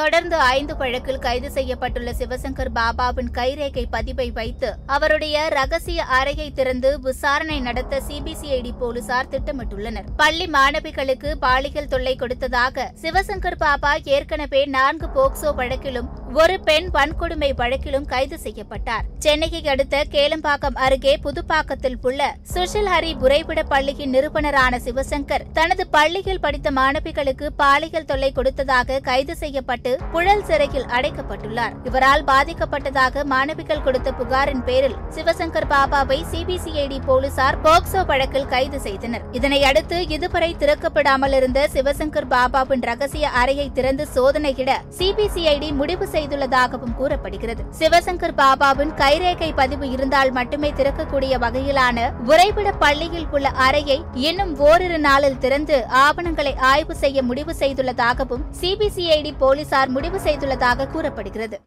தொடர்ந்து ஐந்து வழக்கில் கைது செய்யப்பட்டுள்ள சிவசங்கர் பாபாவின் கைரேகை பதிவை வைத்து அவருடைய ரகசிய அறையை திறந்து விசாரணை நடத்த சிபிசிஐடி போலீசார் திட்டமிட்டுள்ளனர். பள்ளி மாணவிகளுக்கு பாலியல் தொல்லை கொடுத்ததாக சிவசங்கர் பாபா ஏற்கனவே நான்கு போக்சோ வழக்கிலும் ஒரு பெண் வன்கொடுமை வழக்கிலும் கைது செய்யப்பட்டார். சென்னையை அடுத்த கேளம்பாக்கம் அருகே புதுப்பாக்கத்தில் உள்ள சுஷில் ஹரி உறைவிட பள்ளியின் நிறுவனரான சிவசங்கர் தனது பள்ளியில் படித்த மாணவிகளுக்கு பாலியல் தொல்லை கொடுத்ததாக கைது செய்யப்பட்டு புழல் சிறையில் அடைக்கப்பட்டுள்ளார். இவரால் பாதிக்கப்பட்டதாக மாணவிகள் கொடுத்த புகாரின் பேரில் சிவசங்கர் பாபாவை சிபிசிஐடி போலீசார் போக்சோ வழக்கில் கைது செய்தனர். இதனையடுத்து இதுவரை திறக்கப்படாமல் இருந்த சிவசங்கர் பாபாவின் ரகசிய அறையை திறந்து சோதனையிட சிபிசிஐடி முடிவு செய்துள்ளதாகவும் கூறப்படுகிறது. சிவசங்கர் பாபாவின் கைரேகை பதிவு இருந்தால் மட்டுமே திறக்கக்கூடிய வகையிலான உறைவிட பள்ளியில் உள்ள அறையை இன்னும் ஓரிரு நாளில் திறந்து ஆவணங்களை ஆய்வு செய்ய முடிவு செய்துள்ளதாகவும் சிபிசிஐடி போலீசார் முடிவு செய்துள்ளதாக கூறப்படுகிறது.